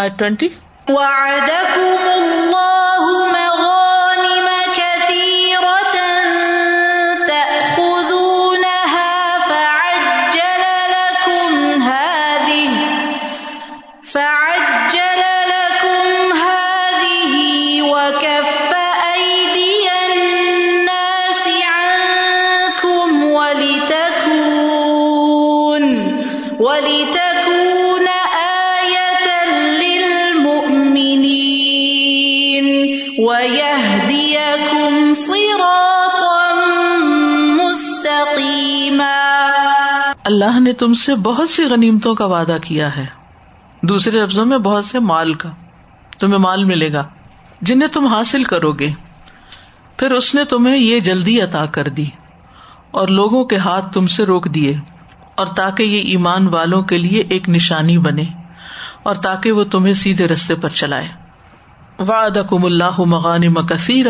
آئی twenty وعدكم الله اللہ نے تم سے بہت سی غنیمتوں کا وعدہ کیا ہے۔ دوسرے لفظوں میں بہت سے مال کا تمہیں مال ملے گا جنہیں تم حاصل کرو گے۔ پھر اس نے تمہیں یہ جلدی عطا کر دی اور لوگوں کے ہاتھ تم سے روک دیے اور تاکہ یہ ایمان والوں کے لیے ایک نشانی بنے اور تاکہ وہ تمہیں سیدھے رستے پر چلائے۔ وعد کم اللہ مغانی مکثیر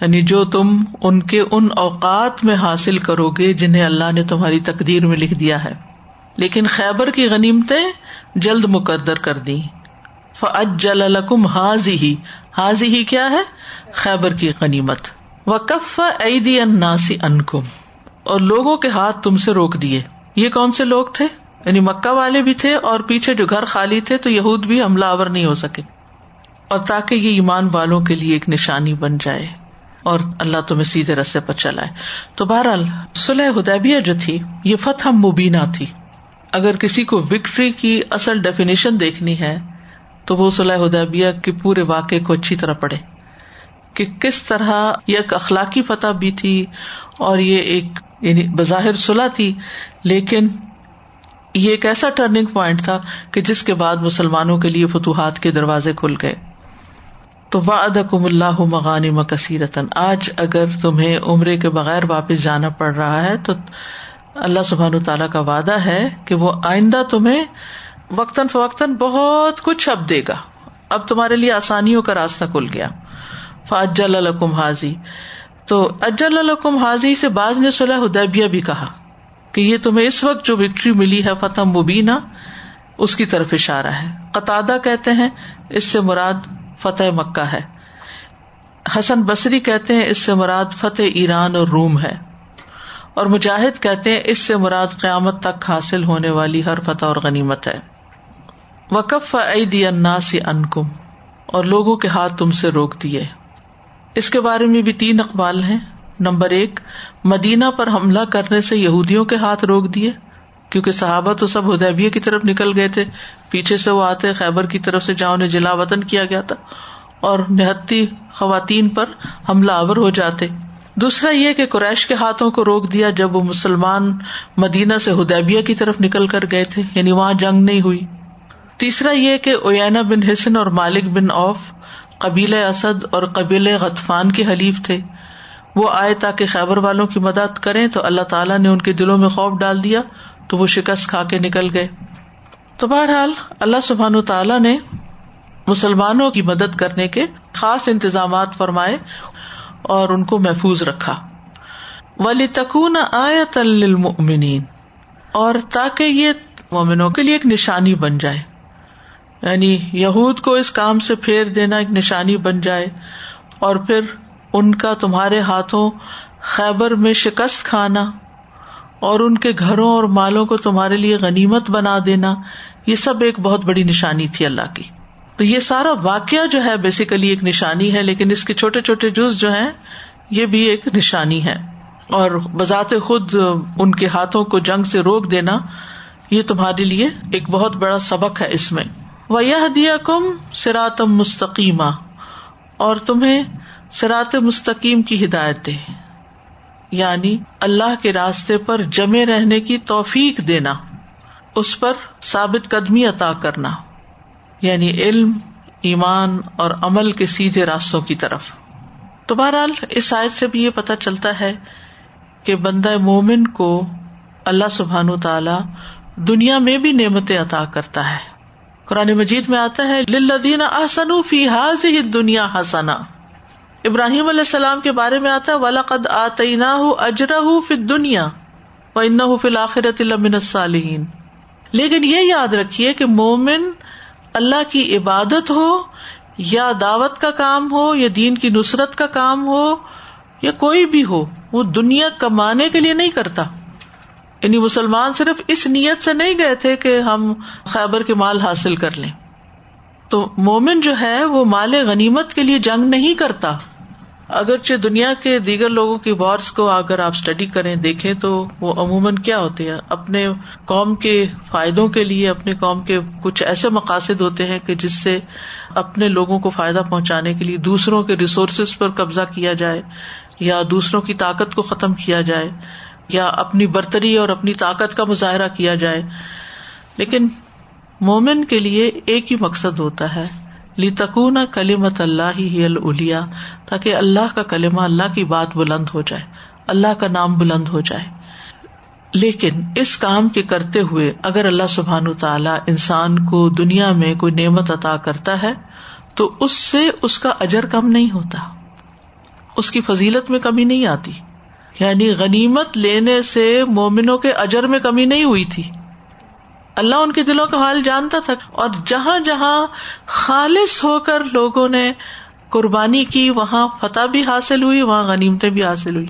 یعنی جو تم ان کے ان اوقات میں حاصل کرو گے جنہیں اللہ نے تمہاری تقدیر میں لکھ دیا ہے۔ لیکن خیبر کی غنیمتیں جلد مقدر کر دی فجل الکم حاضی ہی حاضی ہی کیا ہے؟ خیبر کی غنیمت۔ و کف عیدی اناسی انکم اور لوگوں کے ہاتھ تم سے روک دیے۔ یہ کون سے لوگ تھے؟ یعنی مکہ والے بھی تھے اور پیچھے جو گھر خالی تھے تو یہود بھی حملہ آور نہیں ہو سکے۔ اور تاکہ یہ ایمان والوں کے لیے ایک نشانی بن جائے۔ اور اللہ تمہیں سیدھے رستے پر چلائے تو بہرحال سلح ہدیبیہ جو تھی، یہ فتح مبینہ تھی۔ اگر کسی کو وکٹری کی اصل ڈیفینیشن دیکھنی ہے، تو وہ صلاح ہدیبیہ کے پورے واقعے کو اچھی طرح پڑھے۔ کہ کس طرح یہ ایک اخلاقی فتح بھی تھی اور یہ ایک یعنی بظاہر صلاح تھی، لیکن یہ ایک ایسا ٹرننگ پوائنٹ تھا کہ جس کے بعد مسلمانوں کے لیے فتوحات کے دروازے کھل گئے۔ تو وعد اللہ مغانی مکثیرتن آج اگر تمہیں عمرے کے بغیر واپس جانا پڑ رہا ہے تو اللہ سبحان تعالیٰ کا وعدہ ہے کہ وہ آئندہ تمہیں وقتاً فوقتاً بہت کچھ اب دے گا۔ اب تمہارے لیے آسانیوں کا راستہ کھل گیا۔ فاجل الکم حاضی۔ تو اجل الکم حاضی سے باز نے صلاح ادیبیہ بھی کہا کہ یہ تمہیں اس وقت جو وکٹری ملی ہے فتح مبینہ، اس کی طرف اشارہ ہے۔ قطع کہتے ہیں، اس سے مراد فتح مکہ ہے۔ حسن بصری کہتے ہیں اس سے مراد فتح ایران اور روم ہے۔ اور مجاہد کہتے ہیں اس سے مراد قیامت تک حاصل ہونے والی ہر فتح اور غنیمت ہے۔ وقف عیدی اناسی انکم اور لوگوں کے ہاتھ تم سے روک دیے۔ اس کے بارے میں بھی تین اقبال ہیں۔ نمبر ایک، مدینہ پر حملہ کرنے سے یہودیوں کے ہاتھ روک دیے، کیونکہ صحابہ تو سب ہدیبیہ کی طرف نکل گئے تھے۔ پیچھے سے وہ آتے خیبر کی طرف سے جہاں انہیں جلا وطن کیا گیا تھا، اور نہتی خواتین پر حملہ آور ہو جاتے۔ دوسرا یہ کہ قریش کے ہاتھوں کو روک دیا جب وہ مسلمان مدینہ سے ہدیبیہ کی طرف نکل کر گئے تھے یعنی وہاں جنگ نہیں ہوئی۔ تیسرا یہ کہ اوینا بن حسن اور مالک بن اوف قبیل اسد اور قبیل غطفان کے حلیف تھے۔ وہ آئے تاکہ خیبر والوں کی مدد کریں تو اللہ تعالیٰ نے ان کے دلوں میں خوف ڈال دیا، تو وہ شکست کھا کے نکل گئے۔ تو بہرحال اللہ سبحان تعالیٰ نے مسلمانوں کی مدد کرنے کے خاص انتظامات فرمائے اور ان کو محفوظ رکھا۔ ولی تکون آیا تلمنین اور تاکہ یہ مومنوں کے لیے ایک نشانی بن جائے۔ یعنی یہود کو اس کام سے پھیر دینا ایک نشانی بن جائے، اور پھر ان کا تمہارے ہاتھوں خیبر میں شکست کھانا۔ اور ان کے گھروں اور مالوں کو تمہارے لیے غنیمت بنا دینا، یہ سب ایک بہت بڑی نشانی تھی اللہ کی۔ تو یہ سارا واقعہ جو ہے بیسیکلی ایک نشانی ہے، لیکن اس کے چھوٹے چھوٹے جز جو ہے یہ بھی ایک نشانی ہے۔ اور بذات خود ان کے ہاتھوں کو جنگ سے روک دینا، یہ تمہارے لیے ایک بہت بڑا سبق ہے اس میں۔ وہ یہ دیا کم سراتم مستقیمہ اور تمہیں سرات مستقیم کی ہدایت دے۔ یعنی اللہ کے راستے پر جمے رہنے کی توفیق دینا، اس پر ثابت قدمی عطا کرنا یعنی علم، ایمان اور عمل کے سیدھے راستوں کی طرف۔ تو بہرحال اس آیت سے بھی یہ پتا چلتا ہے کہ بندہ مومن کو اللہ سبحان تعالی دنیا میں بھی نعمتیں عطا کرتا ہے۔ قرآن مجید میں آتا ہے لدین آسن فی حاض دنیا حسنا ابراہیم علیہ السلام کے بارے میں آتا ہے ولاقد آتینا اجرا فی دنیا و ان فی الآخرت الصالحین لیکن یہ یاد رکھیے کہ مومن اللہ کی عبادت ہو، یا دعوت کا کام ہو، یا دین کی نصرت کا کام ہو، یا کوئی بھی ہو، وہ دنیا کمانے کے لیے نہیں کرتا۔ یعنی مسلمان صرف اس نیت سے نہیں گئے تھے کہ ہم خیبر کے مال حاصل کر لیں۔ تو مومن جو ہے، وہ مال غنیمت کے لیے جنگ نہیں کرتا۔ اگرچہ دنیا کے دیگر لوگوں کی وارس کو اگر آپ اسٹڈی کریں، دیکھیں تو وہ عموماً کیا ہوتے ہیں؟ اپنے قوم کے فائدوں کے لیے، اپنے قوم کے کچھ ایسے مقاصد ہوتے ہیں کہ جس سے اپنے لوگوں کو فائدہ پہنچانے کے لیے دوسروں کے ریسورسز پر قبضہ کیا جائے، یا دوسروں کی طاقت کو ختم کیا جائے، یا اپنی برتری اور اپنی طاقت کا مظاہرہ کیا جائے۔ لیکن مومن کے لیے ایک ہی مقصد ہوتا ہے لی کلیمت اللہ ہی الیا تاکہ اللہ کا کلمہ اللہ کی بات بلند ہو جائے، اللہ کا نام بلند ہو جائے۔ لیکن اس کام کے کرتے ہوئے اگر اللہ سبحان تعالی انسان کو دنیا میں کوئی نعمت عطا کرتا ہے، تو اس سے اس کا اجر کم نہیں ہوتا، اس کی فضیلت میں کمی نہیں آتی۔ یعنی غنیمت لینے سے مومنوں کے اجر میں کمی نہیں ہوئی تھی۔ اللہ ان کے دلوں کا حال جانتا تھا اور جہاں جہاں خالص ہو کر لوگوں نے قربانی کی، وہاں فتح بھی حاصل ہوئی، وہاں غنیمتیں بھی حاصل ہوئی۔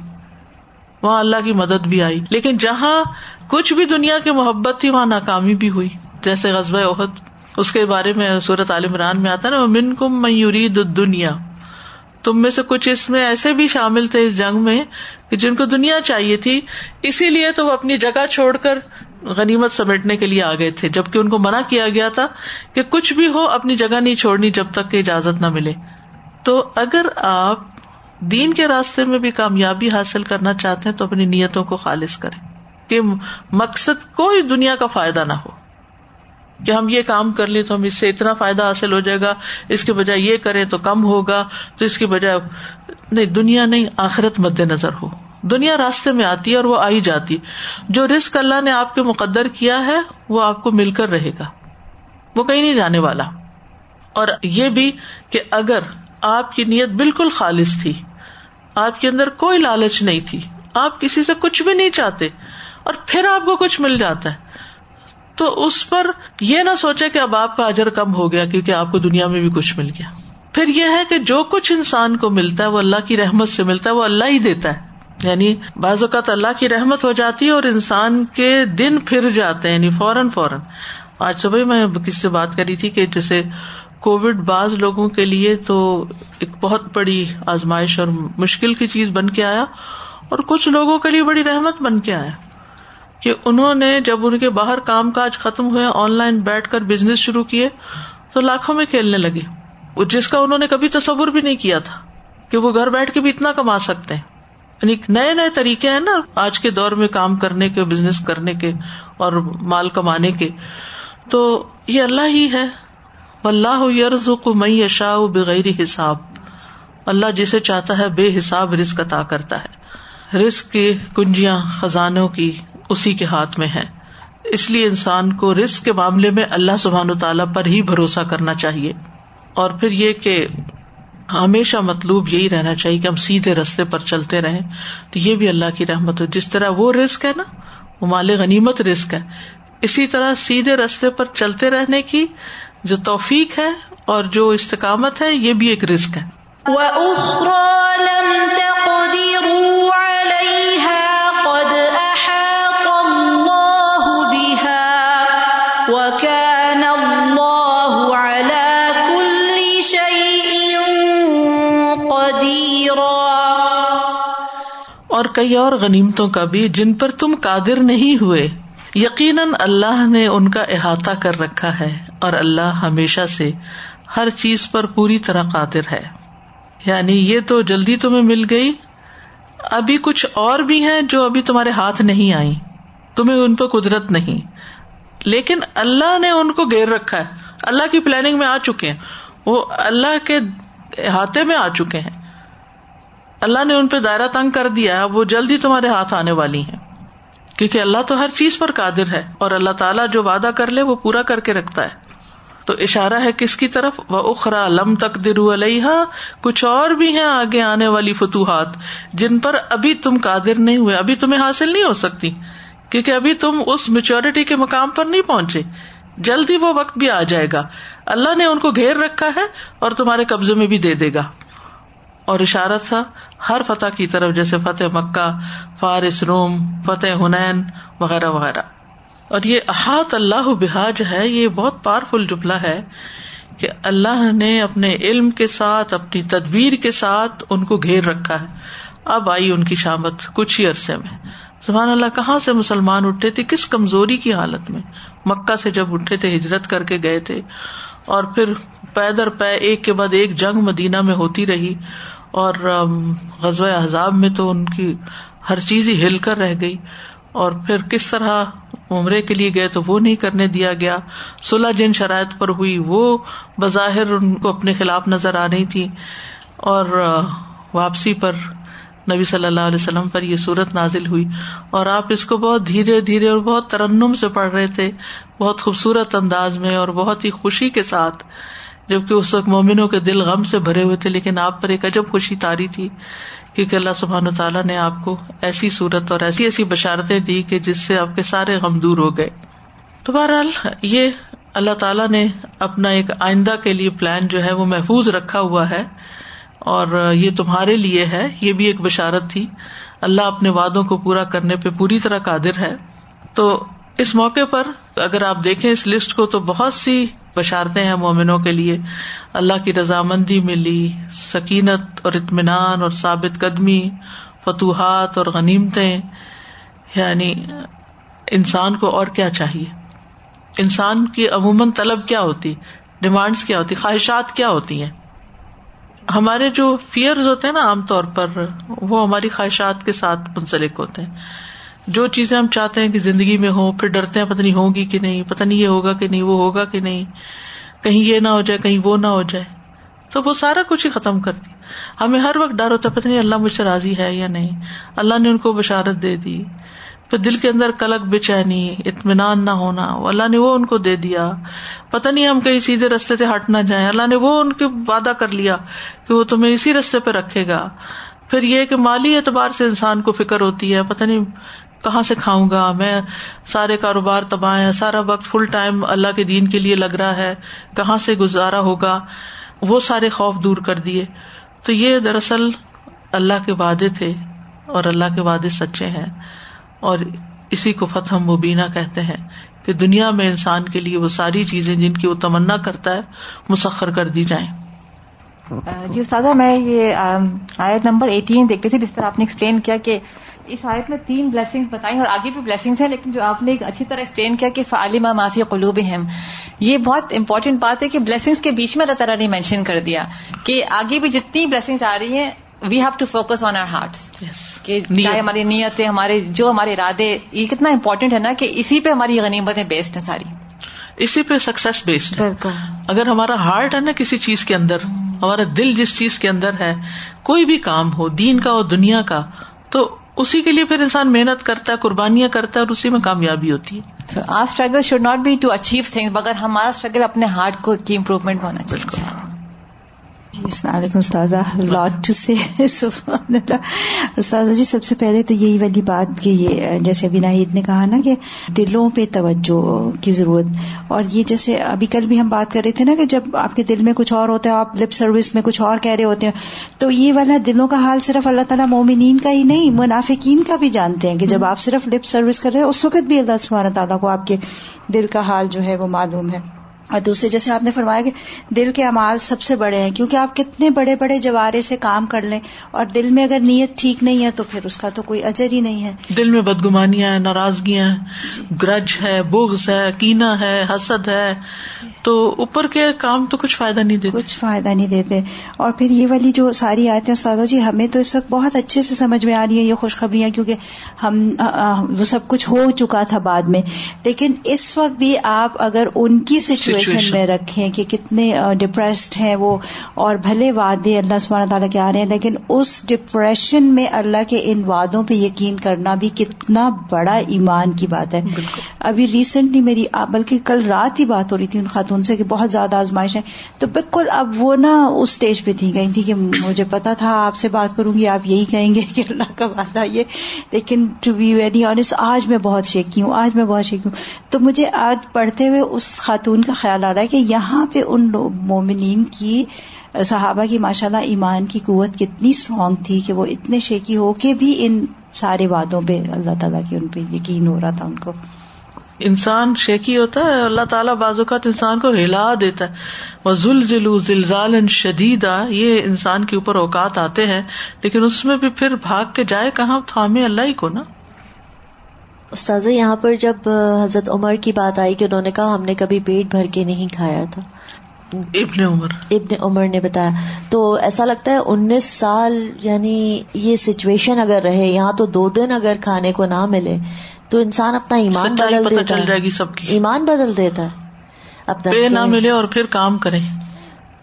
وہاں اللہ کی مدد بھی آئی۔ لیکن جہاں کچھ بھی دنیا کی محبت تھی، وہاں ناکامی بھی ہوئی۔ جیسے غزب عہد اس کے بارے میں صورت عالم عمران میں آتا نا من کم میوری دنیا تم میں سے کچھ اس میں ایسے بھی شامل تھے اس جنگ میں کہ جن کو دنیا چاہیے تھی، اسی لیے تو وہ اپنی جگہ چھوڑ کر غنیمت سمیٹنے کے لیے آ گئے تھے۔ جبکہ ان کو منع کیا گیا تھا کہ کچھ بھی ہو، اپنی جگہ نہیں چھوڑنی جب تک کہ اجازت نہ ملے۔ تو اگر آپ دین کے راستے میں بھی کامیابی حاصل کرنا چاہتے ہیں، تو اپنی نیتوں کو خالص کریں کہ مقصد کوئی دنیا کا فائدہ نہ ہو۔ کہ ہم یہ کام کر لیں تو ہم اس سے اتنا فائدہ حاصل ہو جائے گا، اس کے بجائے یہ کریں تو کم ہوگا، تو اس کی بجائے نہیں، دنیا نہیں، آخرت مد نظر ہو۔ دنیا راستے میں آتی ہے اور وہ آئی جاتی جو رسک اللہ نے آپ کے مقدر کیا ہے، وہ آپ کو مل کر رہے گا۔ وہ کہیں نہیں جانے والا۔ اور یہ بھی کہ اگر آپ کی نیت بالکل خالص تھی، آپ کے اندر کوئی لالچ نہیں تھی، آپ کسی سے کچھ بھی نہیں چاہتے اور پھر آپ کو کچھ مل جاتا ہے، تو اس پر یہ نہ سوچے کہ اب آپ کا اجر کم ہو گیا کیونکہ آپ کو دنیا میں بھی کچھ مل گیا۔ پھر یہ ہے کہ جو کچھ انسان کو ملتا ہے، وہ اللہ کی رحمت سے ملتا ہے، وہ اللہ ہی دیتا ہے۔ یعنی بعض اوقات اللہ کی رحمت ہو جاتی ہے اور انسان کے دن پھر جاتے ہیں یعنی فوراً فوراً۔ آج صبح میں کسی سے بات کری تھی کہ جیسے کووڈ بعض لوگوں کے لیے تو ایک بہت بڑی آزمائش اور مشکل کی چیز بن کے آیا اور کچھ لوگوں کے لیے بڑی رحمت بن کے آیا کہ انہوں نے جب ان کے باہر کام کاج ختم ہوئے، آن لائن بیٹھ کر بزنس شروع کیے تو لاکھوں میں کھیلنے لگے۔ جس کا انہوں نے کبھی تصور بھی نہیں کیا تھا کہ وہ گھر بیٹھ کے بھی اتنا کما سکتے ہیں۔ یعنی نئے نئے طریقے ہیں نا آج کے دور میں کام کرنے کے بزنس کرنے کے اور مال کمانے کے۔ تو یہ اللہ ہی ہے۔ اللہ یرز کو مئی اشا بغیر حساب۔ اللہ جسے چاہتا ہے بے حساب رسک عطا کرتا ہے۔ رسک کی کنجیاں خزانوں کی اسی کے ہاتھ میں ہے اس لیے انسان کو رسک کے معاملے میں اللہ سبحان تعالیٰ پر ہی بھروسہ کرنا چاہیے۔ اور پھر یہ کہ ہمیشہ مطلوب یہی رہنا چاہیے کہ ہم سیدھے رستے پر چلتے رہیں۔ تو یہ بھی اللہ کی رحمت ہو جس طرح وہ رسک ہے نا، وہ مال غنیمت رسک ہے۔ اسی طرح سیدھے رستے پر چلتے رہنے کی جو توفیق ہے اور جو استقامت ہے، یہ بھی ایک رسک ہے۔ اور کئی اور غنیمتوں کا بھی جن پر تم قادر نہیں ہوئے۔ یقیناً اللہ نے ان کا احاطہ کر رکھا ہے اور اللہ ہمیشہ سے ہر چیز پر پوری طرح قادر ہے۔ یعنی یہ تو جلدی تمہیں مل گئی۔ ابھی کچھ اور بھی ہیں جو ابھی تمہارے ہاتھ نہیں آئی تمہیں ان پہ قدرت نہیں۔ لیکن اللہ نے ان کو گیر رکھا ہے۔ اللہ کی پلاننگ میں آ چکے ہیں۔ وہ اللہ کے احاطے میں آ چکے ہیں۔ اللہ نے ان پہ دائرہ تنگ کر دیا وہ جلدی تمہارے ہاتھ آنے والی ہیں۔ کیونکہ اللہ تو ہر چیز پر قادر ہے اور اللہ تعالیٰ جو وعدہ کر لے، وہ پورا کر کے رکھتا ہے۔ تو اشارہ ہے کس کی طرف؟ وہ اخرا لم تک درو علیہ کچھ اور بھی ہیں آگے آنے والی فتوحات جن پر ابھی تم قادر نہیں ہوئے، ابھی تمہیں حاصل نہیں ہو سکتی۔ کیونکہ ابھی تم اس میچورٹی کے مقام پر نہیں پہنچے۔ جلدی وہ وقت بھی آ جائے گا۔ اللہ نے ان کو گھیر رکھا ہے اور تمہارے قبضے میں بھی دے دے گا۔ اور اشارت تھا، ہر فتح کی طرف، جیسے فتح مکہ، فارس، روم، فتح ہنین وغیرہ وغیرہ۔ اور یہ احاط اللہ بحاج ہے، یہ بہت پاورفل جملہ ہے کہ اللہ نے اپنے علم کے ساتھ، اپنی تدبیر کے ساتھ ان کو گھیر رکھا ہے۔ اب آئی ان کی شامت کچھ ہی عرصے میں۔ سبحان اللہ، کہاں سے مسلمان اٹھے تھے؟ کس کمزوری کی حالت میں؟ مکہ سے جب اٹھے تھے، ہجرت کر کے گئے تھے۔ اور پھر پیدر پے، ایک کے بعد ایک جنگ مدینہ میں ہوتی رہی۔ اور غزوہ احزاب میں تو ان کی ہر چیز ہی ہل کر رہ گئی اور پھر کس طرح عمرے کے لیے گئے تو وہ نہیں کرنے دیا گیا۔ صلاح جن شرائط پر ہوئی وہ بظاہر ان کو اپنے خلاف نظر آ رہی تھی اور واپسی پر نبی صلی اللہ علیہ وسلم پر یہ صورت نازل ہوئی اور آپ اس کو بہت دھیرے دھیرے اور بہت ترنم سے پڑھ رہے تھے، بہت خوبصورت انداز میں اور بہت ہی خوشی کے ساتھ جبکہ اس وقت مومنوں کے دل غم سے بھرے ہوئے تھے، لیکن آپ پر ایک عجب خوشی تاری تھی کیونکہ اللہ سبحان و تعالیٰ نے آپ کو ایسی صورت اور ایسی ایسی بشارتیں دی کہ جس سے آپ کے سارے غم دور ہو گئے۔ تو بہرحال یہ اللہ تعالیٰ نے اپنا ایک آئندہ کے لیے پلان جو ہے وہ محفوظ رکھا ہوا ہے اور یہ تمہارے لیے ہے، یہ بھی ایک بشارت تھی۔ اللہ اپنے وادوں کو پورا کرنے پہ پوری طرح قادر ہے۔ تو اس موقع پر اگر آپ دیکھیں اس لسٹ کو تو بہت سی بشارتے ہیں مومنوں کے لیے۔ اللہ کی رضامندی ملی، سکینت اور اطمینان اور ثابت قدمی، فتوحات اور غنیمتیں۔ یعنی انسان کو اور کیا چاہیے؟ انسان کی عموماً طلب کیا ہوتی؟ ڈیمانڈس کیا ہوتی؟ خواہشات کیا ہوتی ہیں؟ ہمارے جو فیئر ہوتے ہیں نا عام طور پر، وہ ہماری خواہشات کے ساتھ منسلک ہوتے ہیں۔ جو چیزیں ہم چاہتے ہیں کہ زندگی میں ہو پھر ڈرتے ہیں، پتہ نہیں ہوگی کہ نہیں، پتہ نہیں یہ ہوگا کہ نہیں، وہ ہوگا کہ نہیں، کہیں یہ نہ ہو جائے، کہیں وہ نہ ہو جائے۔ تو وہ سارا کچھ ہی ختم کر دی ہمیں ہر وقت ڈر ہوتا پتہ نہیں اللہ مجھ سے راضی ہے یا نہیں۔ اللہ نے ان کو بشارت دے دی۔ پھر دل کے اندر کلک بے چینی، اطمینان نہ ہونا، اللہ نے وہ ان کو دے دیا۔ پتا نہیں ہم کہیں سیدھے رستے سے ہٹ نہ جائیں۔ اللہ نے وہ ان کے وعدہ کر لیا کہ وہ تمہیں اسی رستے پہ رکھے گا۔ پھر یہ کہ مالی اعتبار سے انسان کو فکر ہوتی ہے پتا نہیں کہاں سے کھاؤں گا؟ میں سارے کاروبار تباہ ہے سارا وقت فل ٹائم اللہ کے دین کے لیے لگ رہا ہے، کہاں سے گزارا ہوگا؟ وہ سارے خوف دور کر دیے۔ تو یہ دراصل اللہ کے وعدے تھے اور اللہ کے وعدے سچے ہیں۔ اور اسی کو فتح مبینہ کہتے ہیں کہ دنیا میں انسان کے لیے وہ ساری چیزیں جن کی وہ تمنا کرتا ہے، مسخر کر دی جائیں۔ جی استاد میں یہ آیت نمبر ایٹین دیکھتے تھے جس طرح آپ نے ایکسپلین کیا کہ اس آیت میں تین بلیسنگ بتائی اور آگے بھی بلیسنگس ہیں لیکن جو آپ نے اچھی طرح ایکسپلین کیا کہ فعالمہ معافی قلوب یہ بہت امپورٹینٹ بات ہے کہ بلیسنگس کے بیچ میں اللہ تعالیٰ نے مینشن کر دیا کہ آگے بھی جتنی بلیسنگس آ رہی ہیں we have to focus on our heart کہ چاہے ہماری نیت ہے ہمارے جو ہمارے ارادے یہ کتنا امپورٹینٹ ہے نا کہ اسی پہ ہماری غنیمتیں بیسڈ ہیں ساری۔ اسی پہ سکسیس بیسڈ اگر ہمارا ہارٹ ہے نا کسی چیز کے اندر ہمارا دل جس چیز کے اندر ہے کوئی بھی کام ہو دین کا ہو دنیا کا تو اسی کے لیے پھر انسان محنت کرتا ہے قربانیاں کرتا ہے اور اسی میں کامیابی ہوتی ہے۔ Our struggle should not be to achieve thing مگر ہمارا اسٹرگل اپنے ہارٹ کو کی امپروومنٹ ہونا چاہیے۔ جی السلام علیکم استاذہ. لاٹ ٹو سے استاذہ جی سب سے پہلے تو یہی والی بات کہ یہ جیسے ابھی ناہید نے کہا نا کہ دلوں پہ توجہ کی ضرورت. اور یہ جیسے ابھی کل بھی ہم بات کر رہے تھے نا کہ جب آپ کے دل میں کچھ اور ہوتا ہے آپ لپ سروس میں کچھ اور کہہ رہے ہوتے ہیں تو یہ والا دلوں کا حال صرف اللہ تعالیٰ مومنین کا ہی نہیں منافقین کا بھی جانتے ہیں کہ جب آپ صرف لپ سروس کر رہے ہیں اس وقت بھی اللہ سبحانہ تعالیٰ کو آپ کے دل کا حال جو ہے وہ معلوم ہے۔ اور دوسرے جیسے آپ نے فرمایا کہ دل کے امال سب سے بڑے ہیں کیونکہ آپ کتنے بڑے بڑے جوارے سے کام کر لیں اور دل میں اگر نیت ٹھیک نہیں ہے تو پھر اس کا تو کوئی اجر ہی نہیں ہے۔ دل میں بدگمانیاں ہیں ناراضگیاں ہیں گرج ہے بوگز ہے کینا ہے حسد ہے۔ تو اوپر کے کام تو کچھ فائدہ نہیں دیتے۔ کچھ فائدہ نہیں دیتے۔ اور پھر یہ والی جو ساری آیتیں استاد جی ہمیں تو اس وقت بہت اچھے سے سمجھ میں آ رہی ہیں یہ خوشخبریاں کیونکہ ہم وہ سب کچھ ہو چکا تھا بعد میں۔ لیکن اس وقت بھی آپ اگر ان کی سچویشن سچویشن. میں رکھیں کہ کتنے ڈپریسڈ ہیں وہ اور بھلے وعدے اللہ سبحانہ تعالیٰ کے آ رہے ہیں لیکن اس ڈپریشن میں اللہ کے ان وعدوں پہ یقین کرنا بھی کتنا بڑا ایمان کی بات ہے۔ ابھی ریسنٹلی میری بلکہ کل رات ہی بات ہو رہی تھی ان خاتون سے کہ بہت زیادہ آزمائش ہے تو بالکل اب وہ نا اس اسٹیج پہ تھی گئی تھی کہ مجھے پتا تھا آپ سے بات کروں گی آپ یہی کہیں گے کہ اللہ کا وعدہ یہ۔ لیکن ٹو بی ویری آنےسٹ آج میں بہت شیکی ہوں آج میں بہت شیکی ہوں۔ تو مجھے آج پڑھتے ہوئے اس خاتون کا خیال آ رہا ہے کہ یہاں پہ ان مومنین کی، صحابہ کی ماشاء اللہ ایمان کی قوت کتنی اسٹرانگ تھی کہ وہ اتنے شیکی ہو کے بھی ان سارے وعدوں پہ اللہ تعالیٰ کے ان پہ یقین ہو رہا تھا ان کو۔ انسان شیکی ہوتا ہے، اللہ تعالیٰ بعض اوقات انسان کو ہلا دیتا ہے۔ وہ زلزلو زلزال شدیدہ یہ انسان کے اوپر اوقات آتے ہیں، لیکن اس میں بھی پھر بھاگ کے جائے کہاں؟ تھامے اللہ ہی کو نا۔ استاذہ یہاں پر جب حضرت عمر کی بات آئی کہ انہوں نے کہا ہم نے کبھی پیٹ بھر کے نہیں کھایا تھا۔ ابن عمر۔ ابن عمر نے بتایا۔ تو ایسا لگتا ہے انیس سال یعنی یہ سچویشن اگر رہے یہاں تو دو دن اگر کھانے کو نہ ملے تو انسان اپنا ایمان بدل دیتا چل ہے۔ جائے گی سب کی۔ ایمان بدل دیتا ہے۔ اپنا نہ ملے اور پھر کام کرے۔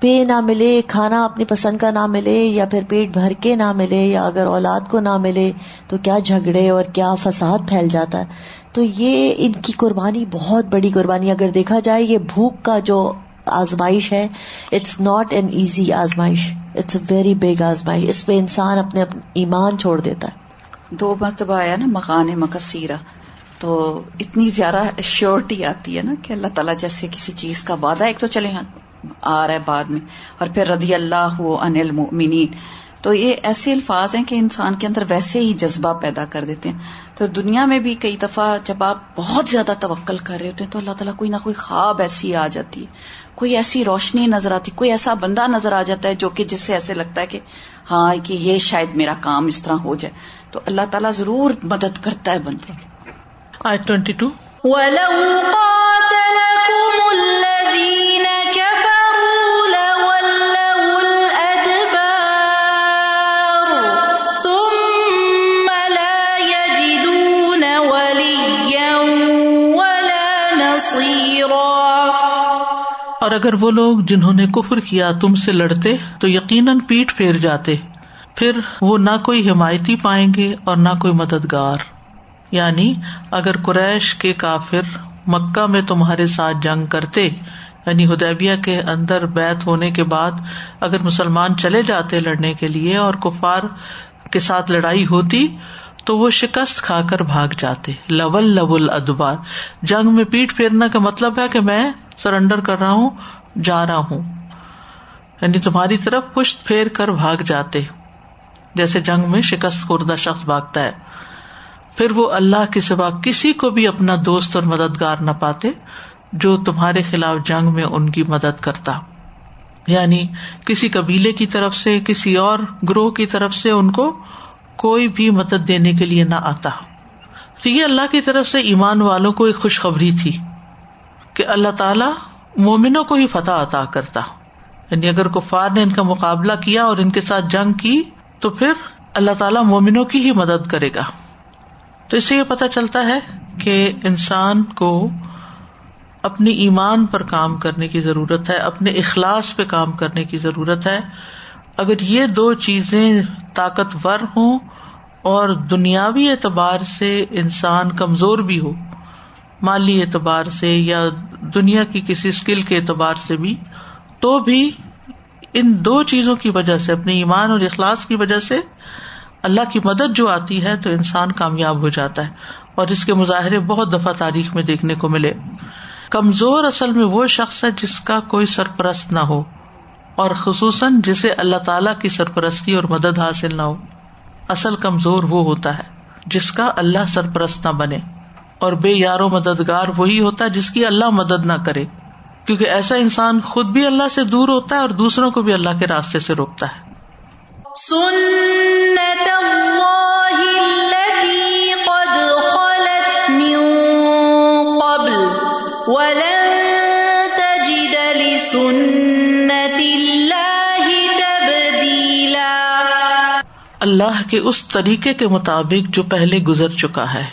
پے نہ ملے، کھانا اپنی پسند کا نہ ملے، یا پھر پیٹ بھر کے نہ ملے، یا اگر اولاد کو نہ ملے، تو کیا جھگڑے اور کیا فساد پھیل جاتا ہے؟ تو یہ ان کی قربانی بہت بڑی قربانی اگر دیکھا جائے، یہ بھوک کا جو آزمائش ہے اٹس ناٹ این ایزی آزمائش۔ اٹس اے ویری بگ آزمائش۔ اس پہ انسان اپنے ایمان چھوڑ دیتا ہے۔ دو مرتبہ آیا نا مکان مکثیرہ تو اتنی زیادہ شیورٹی آتی ہے نا کہ اللہ تعالیٰ جیسے کسی چیز کا وعدہ ایک تو چلے ہاں۔ آ رہا ہے بعد میں۔ اور پھر رضی اللہ ان المؤمنین۔ تو یہ ایسے الفاظ ہیں کہ انسان کے اندر ویسے ہی جذبہ پیدا کر دیتے ہیں۔ تو دنیا میں بھی کئی دفعہ جب آپ بہت زیادہ توکل کر رہے ہوتے ہیں تو اللہ تعالیٰ کوئی نہ کوئی خواب ایسی آ جاتی ہے۔ کوئی ایسی روشنی نظر آتی کوئی ایسا بندہ نظر آ جاتا ہے جو کہ جس سے ایسے لگتا ہے کہ ہاں کہ یہ شاید میرا کام اس طرح ہو جائے۔ تو اللہ تعالیٰ ضرور مدد کرتا ہے بندے آئی ٹوینٹی ٹو۔ اور اگر وہ لوگ جنہوں نے کفر کیا تم سے لڑتے تو یقیناً پیٹ پھیر جاتے۔ پھر وہ نہ کوئی حمایتی پائیں گے اور نہ کوئی مددگار۔ یعنی اگر قریش کے کافر مکہ میں تمہارے ساتھ جنگ کرتے یعنی ہدیبیہ کے اندر بیت ہونے کے بعد اگر مسلمان چلے جاتے لڑنے کے لیے اور کفار کے ساتھ لڑائی ہوتی تو وہ شکست کھا کر بھاگ جاتے۔ لول لول ادبار۔ جنگ میں پیٹ پھیرنا کا مطلب ہے کہ میں سرنڈر کر رہا ہوں، جا رہا ہوں۔ یعنی تمہاری طرف پشت پھیر کر بھاگ جاتے۔ جیسے جنگ میں شکست خوردہ شخص بھاگتا ہے۔ پھر وہ اللہ کے سوا کسی کو بھی اپنا دوست اور مددگار نہ پاتے، جو تمہارے خلاف جنگ میں ان کی مدد کرتا۔ یعنی کسی قبیلے کی طرف سے، کسی اور گروہ کی طرف سے ان کو کوئی بھی مدد دینے کے لیے نہ آتا۔ تو یہ اللہ کی طرف سے ایمان والوں کو ایک خوشخبری تھی کہ اللہ تعالی مومنوں کو ہی فتح عطا کرتا۔ یعنی اگر کفار نے ان کا مقابلہ کیا اور ان کے ساتھ جنگ کی، تو پھر اللہ تعالیٰ مومنوں کی ہی مدد کرے گا۔ تو اس سے یہ پتا چلتا ہے کہ انسان کو اپنی ایمان پر کام کرنے کی ضرورت ہے، اپنے اخلاص پہ کام کرنے کی ضرورت ہے۔ اگر یہ دو چیزیں طاقتور ہوں اور دنیاوی اعتبار سے انسان کمزور بھی ہو، مالی اعتبار سے یا دنیا کی کسی اسکل کے اعتبار سے بھی، تو بھی ان دو چیزوں کی وجہ سے، اپنے ایمان اور اخلاص کی وجہ سے اللہ کی مدد جو آتی ہے تو انسان کامیاب ہو جاتا ہے۔ اور اس کے مظاہرے بہت دفعہ تاریخ میں دیکھنے کو ملے۔ کمزور اصل میں وہ شخص ہے جس کا کوئی سرپرست نہ ہو۔ اور خصوصاً جسے اللہ تعالی کی سرپرستی اور مدد حاصل نہ ہو۔ اصل کمزور وہ ہوتا ہے جس کا اللہ سرپرست نہ بنے۔ اور بے یار و مددگار وہی ہوتا ہے جس کی اللہ مدد نہ کرے۔ کیونکہ ایسا انسان خود بھی اللہ سے دور ہوتا ہے اور دوسروں کو بھی اللہ کے راستے سے روکتا ہے۔ سنت اللہ التي قد خلت من قبل ولن تجد لسنت اللہ کے اس طریقے کے مطابق جو پہلے گزر چکا ہے،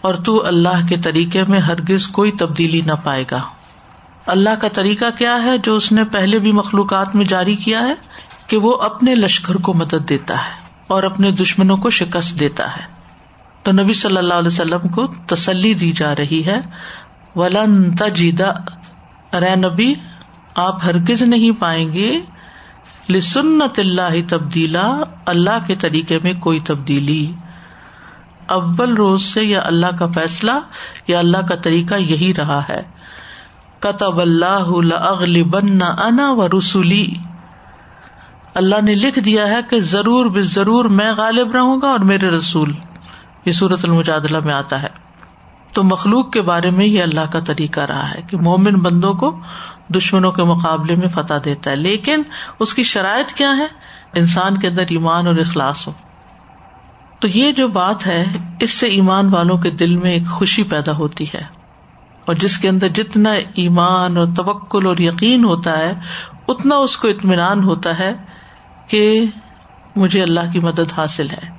اور تو اللہ کے طریقے میں ہرگز کوئی تبدیلی نہ پائے گا۔ اللہ کا طریقہ کیا ہے جو اس نے پہلے بھی مخلوقات میں جاری کیا ہے؟ کہ وہ اپنے لشکر کو مدد دیتا ہے اور اپنے دشمنوں کو شکست دیتا ہے۔ تو نبی صلی اللہ علیہ وسلم کو تسلی دی جا رہی ہے، ولن تجیدا ارے نبی، آپ ہرگز نہیں پائیں گے لسنت اللہ تبدیلا، اللہ کے طریقے میں کوئی تبدیلی۔ اول روز سے یا اللہ کا فیصلہ یا اللہ کا طریقہ یہی رہا ہے۔ کتب اللہ اغلبن انا و رسولی اللہ نے لکھ دیا ہے کہ ضرور بے ضرور میں غالب رہوں گا اور میرے رسول۔ یہ صورت المجادلہ میں آتا ہے۔ تو مخلوق کے بارے میں یہ اللہ کا طریقہ رہا ہے کہ مومن بندوں کو دشمنوں کے مقابلے میں فتح دیتا ہے۔ لیکن اس کی شرائط کیا ہے انسان کے اندر ایمان اور اخلاص ہو۔ تو یہ جو بات ہے، اس سے ایمان والوں کے دل میں ایک خوشی پیدا ہوتی ہے۔ اور جس کے اندر جتنا ایمان اور توکل اور یقین ہوتا ہے، اتنا اس کو اطمینان ہوتا ہے کہ مجھے اللہ کی مدد حاصل ہے۔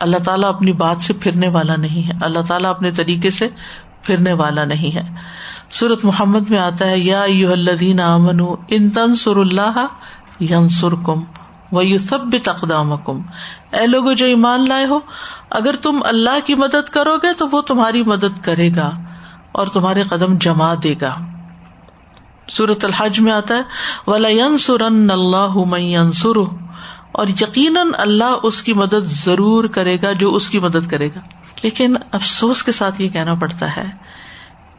اللہ تعالیٰ اپنی بات سے پھرنے والا نہیں ہے۔ اللہ تعالیٰ اپنے طریقے سے پھرنے والا نہیں ہے۔ سورت محمد میں آتا ہے، یا یو الدین امن ان تنسر اللہ ینسر کم و یو سب تقدام کم اے لوگ جو ایمان لائے ہو، اگر تم اللہ کی مدد کرو گے تو وہ تمہاری مدد کرے گا اور تمہارے قدم جما دے گا۔ سورت الحج میں آتا ہے ولا ینسر اللہ ینسر اور یقیناً اللہ اس کی مدد ضرور کرے گا جو اس کی مدد کرے گا۔ لیکن افسوس کے ساتھ یہ کہنا پڑتا ہے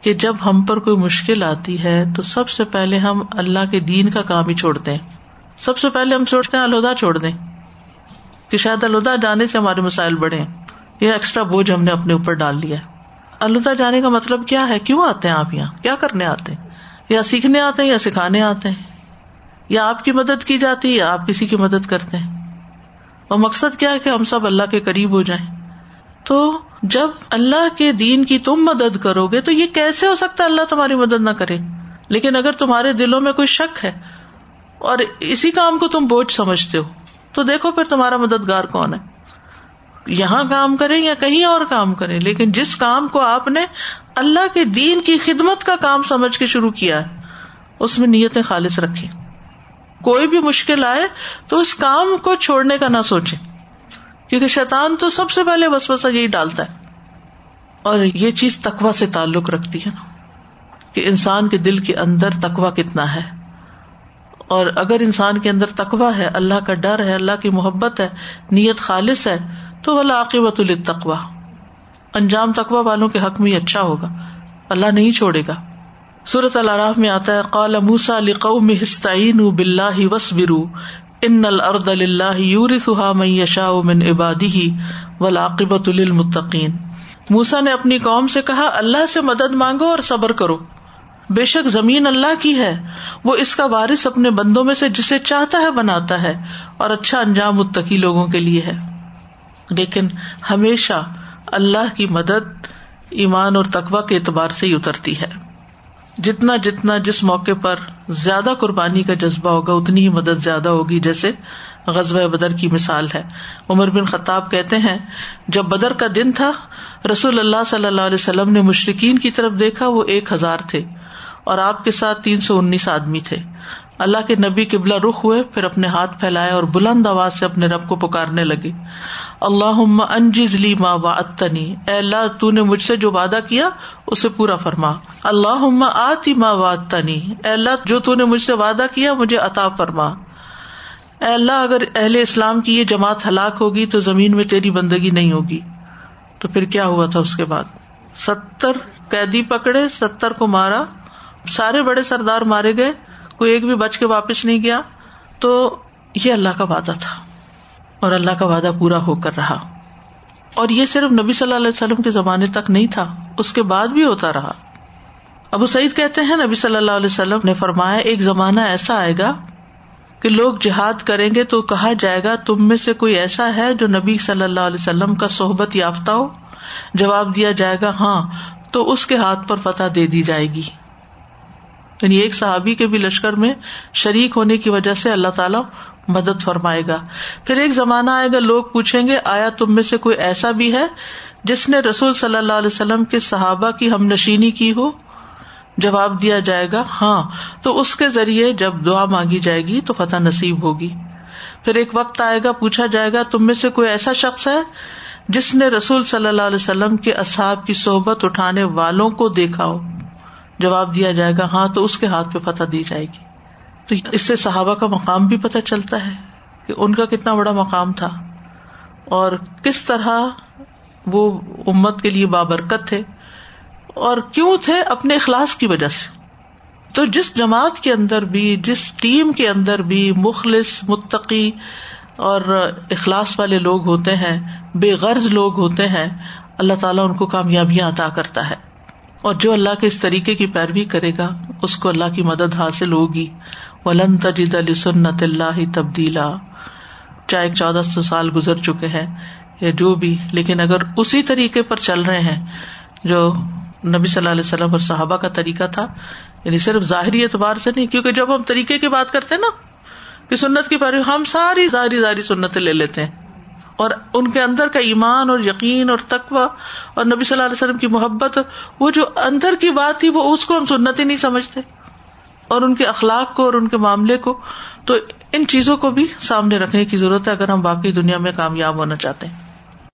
کہ جب ہم پر کوئی مشکل آتی ہے تو سب سے پہلے ہم اللہ کے دین کا کام ہی چھوڑتے ہیں سب سے پہلے ہم سوچتے ہیں الہدا چھوڑ دیں کہ شاید الہدا جانے سے ہمارے مسائل بڑھے یہ ایکسٹرا بوجھ ہم نے اپنے اوپر ڈال لیا۔ الہدا جانے کا مطلب کیا ہے؟ کیوں آتے ہیں آپ یہاں؟ کیا کرنے آتے ہیں؟ یا سیکھنے آتے ہیں یا سکھانے آتے ہیں؟ یا آپ کی مدد کی جاتی ہے یا آپ کسی کی مدد کرتے ہیں؟ اور مقصد کیا ہے کہ ہم سب اللہ کے قریب ہو جائیں؟ تو جب اللہ کے دین کی تم مدد کرو گے تو یہ کیسے ہو سکتا ہے اللہ تمہاری مدد نہ کرے؟ لیکن اگر تمہارے دلوں میں کوئی شک ہے اور اسی کام کو تم بوجھ سمجھتے ہو، تو دیکھو پھر تمہارا مددگار کون ہے۔ یہاں کام کرے یا کہیں اور کام کرے لیکن جس کام کو آپ نے اللہ کے دین کی خدمت کا کام سمجھ کے شروع کیا ہے، اس میں نیتیں خالص رکھے کوئی بھی مشکل آئے تو اس کام کو چھوڑنے کا نہ سوچے۔ کیونکہ شیطان تو سب سے پہلے بس بسا یہی ڈالتا ہے۔ اور یہ چیز تکوا سے تعلق رکھتی ہے نا۔ کہ انسان کے دل کے اندر تکوا کتنا ہے۔ اور اگر انسان کے اندر تکوا ہے، اللہ کا ڈر ہے، اللہ کی محبت ہے، نیت خالص ہے، تو وہ عاقبت التقوا انجام تقوا والوں کے حق میں اچھا ہوگا۔ اللہ نہیں چھوڑے گا۔ صورت الراف میں آتا ہے، قال موسا قوم ہستعین بلّہ وسبرو ان الرد اللہ یورثها من یشاء من عباده والعاقبۃ للمتقین۔ موسا نے اپنی قوم سے کہا، اللہ سے مدد مانگو اور صبر کرو۔ بے شک زمین اللہ کی ہے، وہ اس کا وارث اپنے بندوں میں سے جسے چاہتا ہے بناتا ہے اور اچھا انجام متقی لوگوں کے لیے ہے۔ لیکن ہمیشہ اللہ کی مدد، ایمان اور تقوا کے اعتبار سے ہی اترتی ہے۔ جتنا جتنا جس موقع پر زیادہ قربانی کا جذبہ ہوگا، اتنی ہی مدد زیادہ ہوگی، جیسے غزب بدر کی مثال ہے۔ عمر بن خطاب کہتے ہیں، جب بدر کا دن تھا، رسول اللہ صلی اللہ علیہ وسلم نے مشرقین کی طرف دیکھا، وہ ایک ہزار تھے اور آپ کے ساتھ تین سو انیس آدمی تھے۔ اللہ کے نبی قبلہ رخ ہوئے، پھر اپنے ہاتھ پھیلائے اور بلند آواز سے اپنے رب کو پکارنے لگے۔ اللہ انجز لی ماں اتنی اے اللہ تو نے مجھ سے جو وعدہ کیا، اسے پورا فرما۔ اللہ آتی ماں تنی اے اللہ جو تو نے مجھ سے وعدہ کیا، مجھے عطا فرما۔ اے اللہ اگر اہل اسلام کی یہ جماعت ہلاک ہوگی تو زمین میں تیری بندگی نہیں ہوگی۔ تو پھر کیا ہوا تھا اس کے بعد؟ ستر قیدی پکڑے، ستر کو مارا، سارے بڑے سردار مارے گئے۔ کوئی ایک بھی بچ کے واپس نہیں گیا تو یہ اللہ کا وعدہ تھا اور اللہ کا وعدہ پورا ہو کر رہا اور یہ صرف نبی صلی اللہ علیہ وسلم کے زمانے تک نہیں تھا، اس کے بعد بھی ہوتا رہا۔ ابو سعید کہتے ہیں، نبی صلی اللہ علیہ وسلم نے فرمایا، ایک زمانہ ایسا آئے گا کہ لوگ جہاد کریں گے تو کہا جائے گا، تم میں سے کوئی ایسا ہے جو نبی صلی اللہ علیہ وسلم کا صحبت یافتہ ہو؟ جواب دیا جائے گا ہاں تو اس کے ہاتھ پر فتح دے دی جائے گی۔ یعنی ایک صحابی کے بھی لشکر میں شریک ہونے کی وجہ سے اللہ تعالیٰ مدد فرمائے گا۔ پھر ایک زمانہ آئے گا، لوگ پوچھیں گے، آیا تم میں سے کوئی ایسا بھی ہے جس نے رسول صلی اللہ علیہ وسلم کے صحابہ کی ہم نشینی کی ہو؟ جواب دیا جائے گا ہاں۔ تو اس کے ذریعے جب دعا مانگی جائے گی تو فتح نصیب ہوگی۔ پھر ایک وقت آئے گا، پوچھا جائے گا، تم میں سے کوئی ایسا شخص ہے جس نے رسول صلی اللہ علیہ وسلم کے اصحاب کی صحبت اٹھانے والوں کو دیکھا ہو؟ جواب دیا جائے گا ہاں تو اس کے ہاتھ پہ فتح دی جائے گی۔ تو اس سے صحابہ کا مقام بھی پتہ چلتا ہے کہ ان کا کتنا بڑا مقام تھا۔ اور کس طرح وہ امت کے لیے بابرکت تھے۔ اور کیوں تھے؟ اپنے اخلاص کی وجہ سے۔ تو جس جماعت کے اندر بھی، جس ٹیم کے اندر بھی مخلص، متقی اور اخلاص والے لوگ ہوتے ہیں، بے غرض لوگ ہوتے ہیں، اللہ تعالیٰ ان کو کامیابیاں عطا کرتا ہے۔ اور جو اللہ کے اس طریقے کی پیروی کرے گا، اس کو اللہ کی مدد حاصل ہوگی۔ ولن تجد علی سنت اللہ تبدیلا چاہے چودہ سو سال گزر چکے ہیں یا جو بھی، لیکن اگر اسی طریقے پر چل رہے ہیں، جو نبی صلی اللہ علیہ وسلم اور صحابہ کا طریقہ تھا یعنی صرف ظاہری اعتبار سے نہیں، کیونکہ جب ہم طریقے کی بات کرتے نا، کہ سنت کی پیروی، ہم ساری ظاہری ظاہری سنتیں لے لیتے ہیں۔ اور ان کے اندر کا ایمان اور یقین اور تقوا اور نبی صلی اللہ علیہ وسلم کی محبت، وہ جو اندر کی بات تھی، وہ اس کو ہم سنت ہی نہیں سمجھتے۔ اور ان کے اخلاق کو اور ان کے معاملے کو، تو ان چیزوں کو بھی سامنے رکھنے کی ضرورت ہے، اگر ہم باقی دنیا میں کامیاب ہونا چاہتے ہیں۔